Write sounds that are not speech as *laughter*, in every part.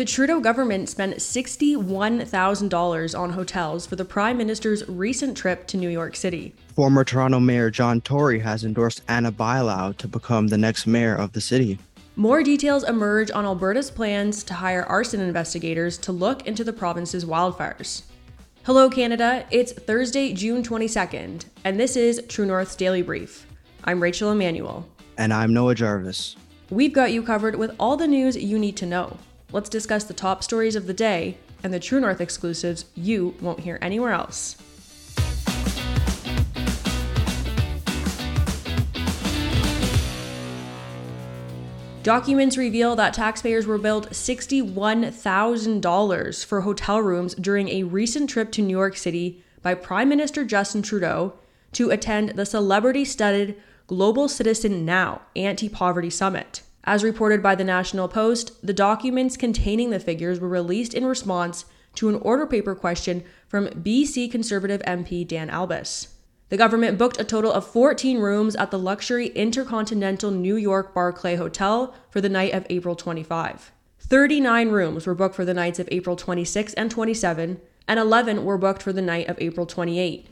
The Trudeau government spent $61,000 on hotels for the Prime Minister's recent trip to New York City. Former Toronto Mayor John Tory has endorsed Ana Bailão to become the next mayor of the city. More details emerge on Alberta's plans to hire arson investigators to look into the province's wildfires. Hello, Canada. It's Thursday, June 22nd, and this is True North's Daily Brief. I'm Rachel Emmanuel. And I'm Noah Jarvis. We've got you covered with all the news you need to know let's discuss the top stories of the day and the True North exclusives you won't hear anywhere else. Documents reveal that taxpayers were billed $61,000 for hotel rooms during a recent trip to New York City by Prime Minister Justin Trudeau to attend the celebrity studded Global Citizen Now Anti Poverty Summit. As reported by the National Post, the documents containing the figures were released in response to an order paper question from BC Conservative MP Dan Albas. The government booked a total of 14 rooms at the luxury Intercontinental New York Barclay Hotel for the night of April 25. 39 rooms were booked for the nights of April 26 and 27, and 11 were booked for the night of April 28.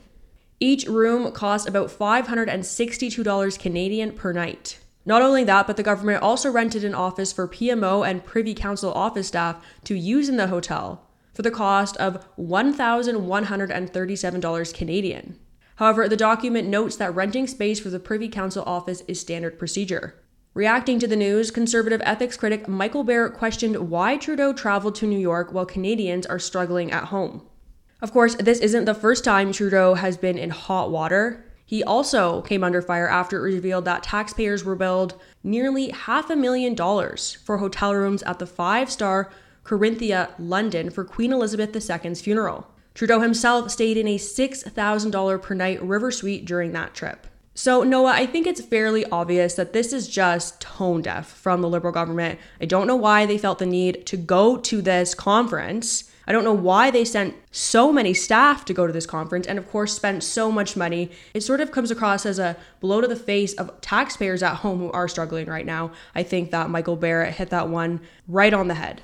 Each room cost about $562 Canadian per night. Not only that, but the government also rented an office for PMO and Privy Council office staff to use in the hotel for the cost of $1,137 Canadian. However, the document notes that renting space for the Privy Council office is standard procedure. Reacting to the news, conservative ethics critic Michael Barrett questioned why Trudeau traveled to New York while Canadians are struggling at home. Of course, this isn't the first time Trudeau has been in hot water. He also came under fire after it revealed that taxpayers were billed nearly half a million dollars for hotel rooms at the five star Corinthia, London for Queen Elizabeth II's funeral. Trudeau himself stayed in a $6,000 per night river suite during that trip. So, Noah, I think it's fairly obvious that this is just tone deaf from the Liberal government. I don't know why they felt the need to go to this conference I don't know why they sent so many staff to go to this conference and, of course, spent so much money. It sort of comes across as a blow to the face of taxpayers at home who are struggling right now. I think that Michael Barrett hit that one right on the head.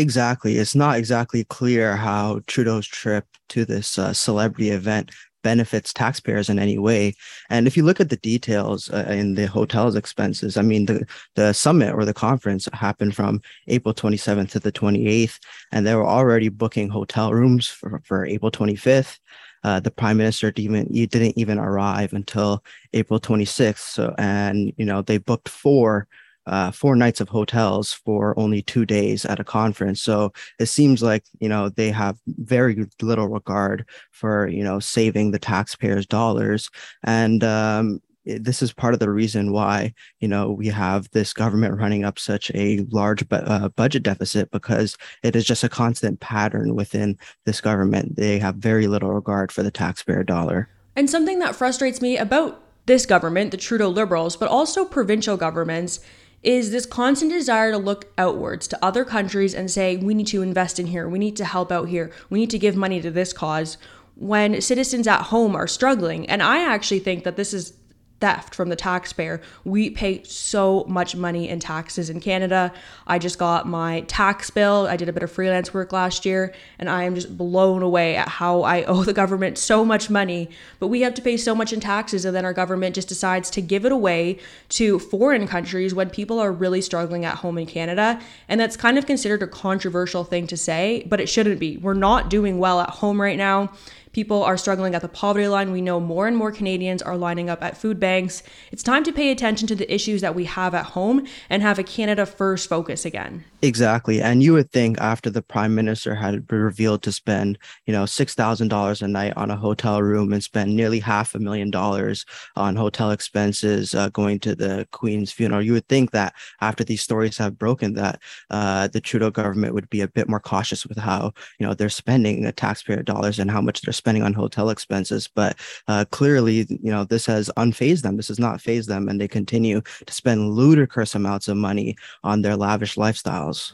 Exactly. It's not exactly clear how Trudeau's trip to this uh, celebrity event benefits taxpayers in any way. And if you look at the details uh, in the hotel's expenses, I mean, the, the summit or the conference happened from April 27th to the 28th, and they were already booking hotel rooms for, for April 25th. Uh, the prime minister even you didn't even arrive until April 26th. So, and you know, they booked four uh, four nights of hotels for only two days at a conference. So it seems like you know they have very little regard for you know saving the taxpayers' dollars, and um, this is part of the reason why you know we have this government running up such a large bu- uh, budget deficit because it is just a constant pattern within this government. They have very little regard for the taxpayer dollar. And something that frustrates me about this government, the Trudeau Liberals, but also provincial governments, is this constant desire to look outwards to other countries and say, we need to invest in here, we need to help out here, we need to give money to this cause when citizens at home are struggling. And I actually think that this is theft from the taxpayer. We pay so much money in taxes in Canada. I just got my tax bill. I did a bit of freelance work last year, and I am just blown away at how I *laughs* owe the government so much money. But we have to pay so much in taxes, and then our government just decides to give it away to foreign countries when people are really struggling at home in Canada. And that's kind of considered a controversial thing to say, but it shouldn't be. We're not doing well at home right now. People are struggling at the poverty line. We know more and more Canadians are lining up at food banks. It's time to pay attention to the issues that we have at home and have a Canada first focus again. Exactly. And you would think after the prime minister had revealed to spend, you know, $6,000 a night on a hotel room and spend nearly half a million dollars on hotel expenses uh, going to the queen's funeral, you would think that after these stories have broken that uh, the Trudeau government would be a bit more cautious with how, you know, they're spending the taxpayer dollars and how much they're spending on hotel expenses. But uh, clearly, you know, this has unfazed them. This has not phased them, and they continue to spend ludicrous amounts of money on their lavish lifestyles.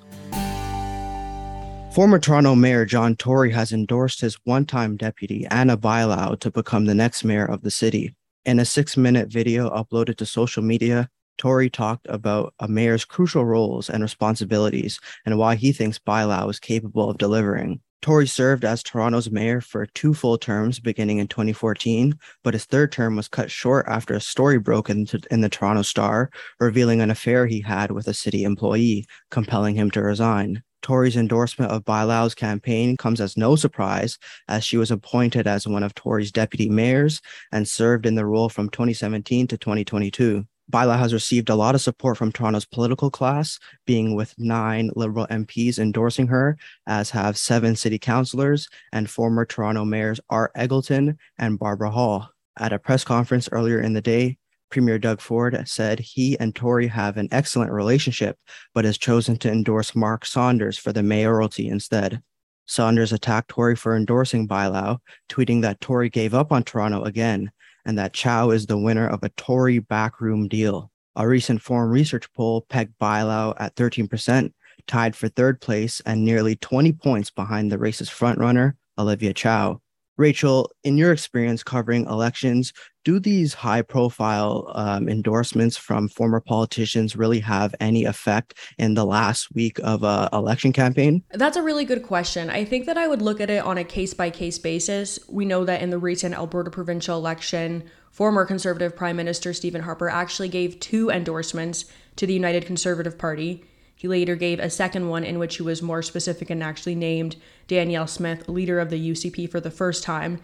Former Toronto Mayor John Tory has endorsed his one time deputy, Ana Bailão, to become the next mayor of the city. In a six minute video uploaded to social media, Tory talked about a mayor's crucial roles and responsibilities and why he thinks Bailão is capable of delivering. Tory served as Toronto's mayor for two full terms beginning in 2014, but his third term was cut short after a story broke in, in the Toronto Star revealing an affair he had with a city employee, compelling him to resign. Tory's endorsement of Bailão's campaign comes as no surprise, as she was appointed as one of Tory's deputy mayors and served in the role from 2017 to 2022. Bailão has received a lot of support from Toronto's political class, being with nine Liberal MPs endorsing her, as have seven city councillors and former Toronto mayors Art Eggleton and Barbara Hall. At a press conference earlier in the day, Premier Doug Ford said he and Tory have an excellent relationship, but has chosen to endorse Mark Saunders for the mayoralty instead. Saunders attacked Tory for endorsing Bailão, tweeting that Tory gave up on Toronto again and that Chow is the winner of a Tory backroom deal. A recent Forum Research poll pegged Bailão at 13%, tied for third place and nearly 20 points behind the race's frontrunner, Olivia Chow. Rachel, in your experience covering elections, do these high profile um, endorsements from former politicians really have any effect in the last week of a election campaign? That's a really good question. I think that I would look at it on a case by case basis. We know that in the recent Alberta provincial election, former Conservative Prime Minister Stephen Harper actually gave two endorsements to the United Conservative Party. He later gave a second one in which he was more specific and actually named Danielle Smith, leader of the UCP, for the first time.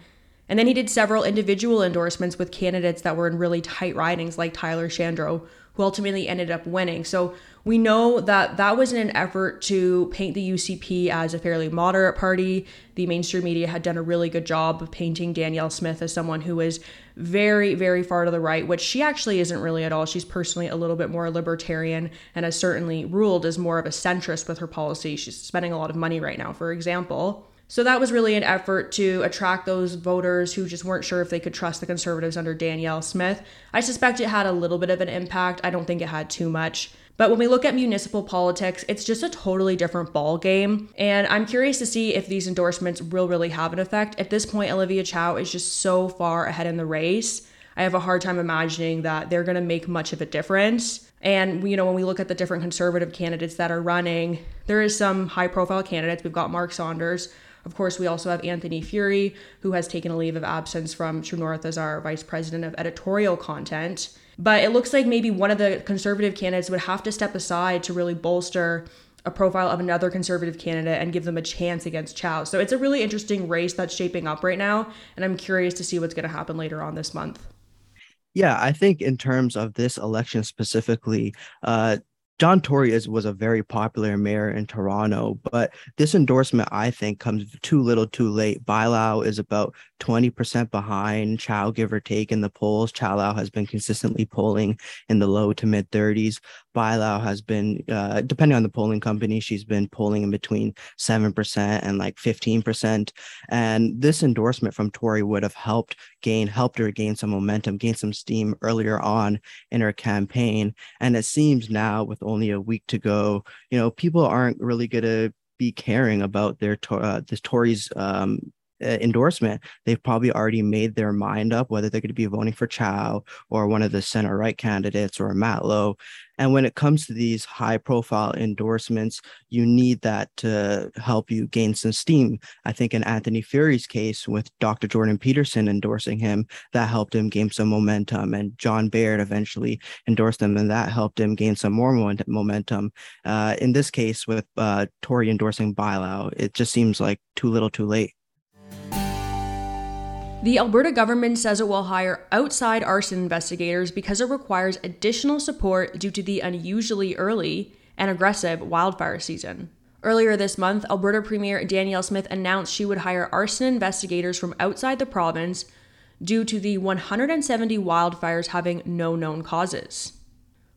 And then he did several individual endorsements with candidates that were in really tight ridings, like Tyler Shandro, who ultimately ended up winning. So we know that that was in an effort to paint the UCP as a fairly moderate party. The mainstream media had done a really good job of painting Danielle Smith as someone who was very, very far to the right, which she actually isn't really at all. She's personally a little bit more libertarian and has certainly ruled as more of a centrist with her policy. She's spending a lot of money right now, for example. So that was really an effort to attract those voters who just weren't sure if they could trust the conservatives under Danielle Smith. I suspect it had a little bit of an impact. I don't think it had too much. But when we look at municipal politics, it's just a totally different ball game. And I'm curious to see if these endorsements will really have an effect. At this point, Olivia Chow is just so far ahead in the race. I have a hard time imagining that they're going to make much of a difference. And you know, when we look at the different conservative candidates that are running, there is some high profile candidates. We've got Mark Saunders, of course, we also have Anthony Furey, who has taken a leave of absence from True North as our vice president of editorial content. But it looks like maybe one of the conservative candidates would have to step aside to really bolster a profile of another conservative candidate and give them a chance against Chow. So it's a really interesting race that's shaping up right now, and I'm curious to see what's going to happen later on this month. Yeah, I think in terms of this election specifically, uh, John Tory is was a very popular mayor in Toronto, but this endorsement I think comes too little, too late. Bailão is about twenty percent behind Chow, give or take, in the polls. Chow has been consistently polling in the low to mid thirties. Bailão has been, uh, depending on the polling company, she's been polling in between seven percent and like fifteen percent. And this endorsement from Tory would have helped gain, helped her gain some momentum, gain some steam earlier on in her campaign. And it seems now with only a week to go, you know, people aren't really going to be caring about their uh, the Tory's um, endorsement, they've probably already made their mind up whether they're going to be voting for Chow or one of the center right candidates or Matlow. And when it comes to these high profile endorsements, you need that to help you gain some steam. I think in Anthony Furey's case, with Dr. Jordan Peterson endorsing him, that helped him gain some momentum. And John Baird eventually endorsed him, and that helped him gain some more momentum. Uh, in this case, with uh, Tory endorsing Bailão, it just seems like too little too late. The Alberta government says it will hire outside arson investigators because it requires additional support due to the unusually early and aggressive wildfire season. Earlier this month, Alberta Premier Danielle Smith announced she would hire arson investigators from outside the province due to the 170 wildfires having no known causes.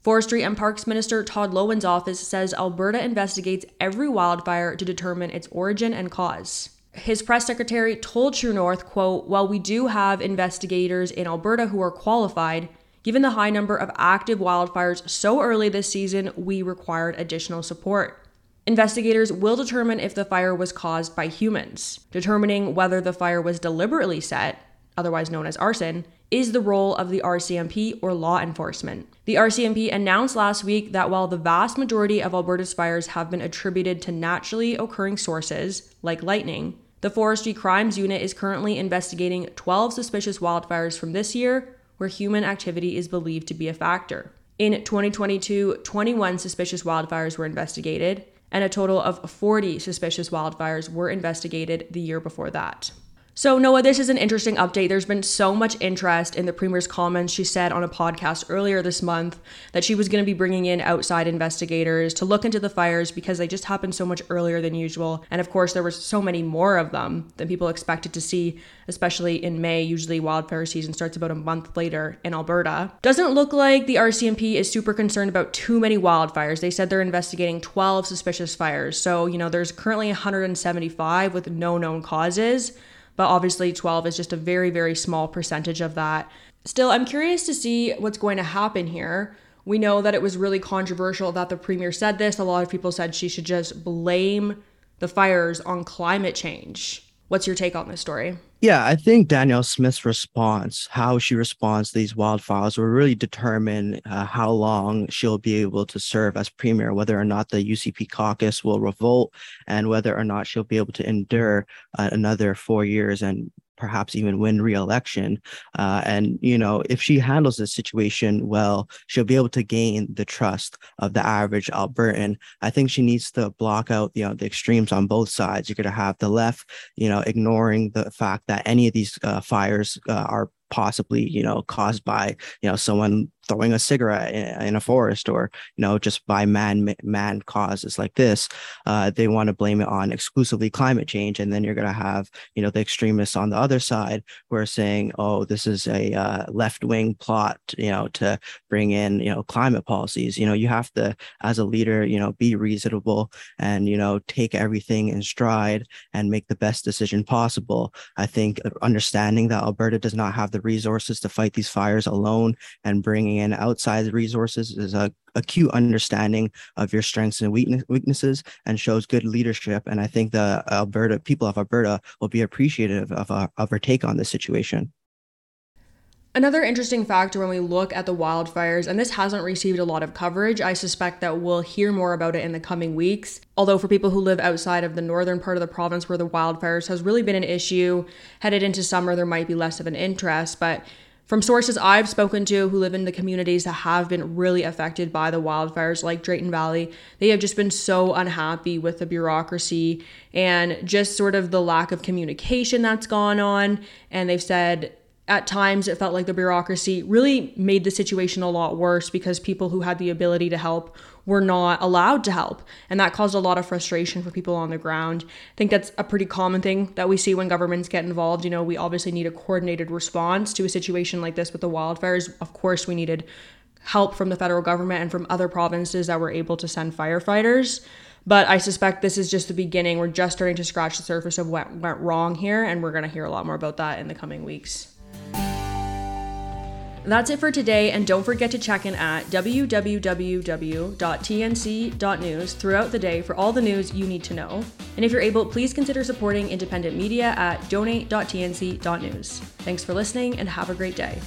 Forestry and Parks Minister Todd Loewen's office says Alberta investigates every wildfire to determine its origin and cause his press secretary told True North, quote, while we do have investigators in Alberta who are qualified, given the high number of active wildfires so early this season, we required additional support. Investigators will determine if the fire was caused by humans. Determining whether the fire was deliberately set, otherwise known as arson, is the role of the RCMP or law enforcement. The RCMP announced last week that while the vast majority of Alberta's fires have been attributed to naturally occurring sources, like lightning, the Forestry Crimes Unit is currently investigating 12 suspicious wildfires from this year where human activity is believed to be a factor. In 2022, 21 suspicious wildfires were investigated, and a total of 40 suspicious wildfires were investigated the year before that. So, Noah, this is an interesting update. There's been so much interest in the Premier's comments. She said on a podcast earlier this month that she was going to be bringing in outside investigators to look into the fires because they just happened so much earlier than usual. And of course, there were so many more of them than people expected to see, especially in May. Usually, wildfire season starts about a month later in Alberta. Doesn't look like the RCMP is super concerned about too many wildfires. They said they're investigating 12 suspicious fires. So, you know, there's currently 175 with no known causes but obviously 12 is just a very, very small percentage of that. Still, I'm curious to see what's going to happen here. We know that it was really controversial that the premier said this. A lot of people said she should just blame the fires on climate change. What's your take on this story? Yeah, I think Danielle Smith's response, how she responds to these wildfires, will really determine uh, how long she'll be able to serve as premier, whether or not the UCP caucus will revolt, and whether or not she'll be able to endure uh, another four years and perhaps even win re-election. Uh, and you know, if she handles this situation well, she'll be able to gain the trust of the average Albertan. I think she needs to block out you know the extremes on both sides. You're going to have the left, you know, ignoring the fact that any of these uh, fires uh, are possibly you know caused by you know someone throwing a cigarette in, in, a forest or you know just by man man causes like this uh, they want to blame it on exclusively climate change. And then you're going to have you know the extremists on the other side who are saying oh this is a uh, left-wing plot you know to bring in you know climate policies. You know you have to as a leader you know be reasonable and you know take everything in stride and make the best decision possible. I think understanding that alberta does not have the resources to fight these fires alone and bringing bringing in outside resources is a acute understanding of your strengths and weaknesses and shows good leadership. And I think the Alberta people of Alberta will be appreciative of, uh, of our take on this situation. Another interesting factor when we look at the wildfires, and this hasn't received a lot of coverage, I suspect that we'll hear more about it in the coming weeks. Although, for people who live outside of the northern part of the province where the wildfires has really been an issue, headed into summer, there might be less of an interest. But from sources I've spoken to who live in the communities that have been really affected by the wildfires, like Drayton Valley, they have just been so unhappy with the bureaucracy and just sort of the lack of communication that's gone on. And they've said at times it felt like the bureaucracy really made the situation a lot worse because people who had the ability to help were not allowed to help. And that caused a lot of frustration for people on the ground. I think that's a pretty common thing that we see when governments get involved. You know, we obviously need a coordinated response to a situation like this with the wildfires. Of course, we needed help from the federal government and from other provinces that were able to send firefighters. But I suspect this is just the beginning. We're just starting to scratch the surface of what went wrong here, and we're going to hear a lot more about that in the coming weeks. That's it for today, and don't forget to check in at www.tnc.news throughout the day for all the news you need to know. And if you're able, please consider supporting independent media at donate.tnc.news. Thanks for listening, and have a great day.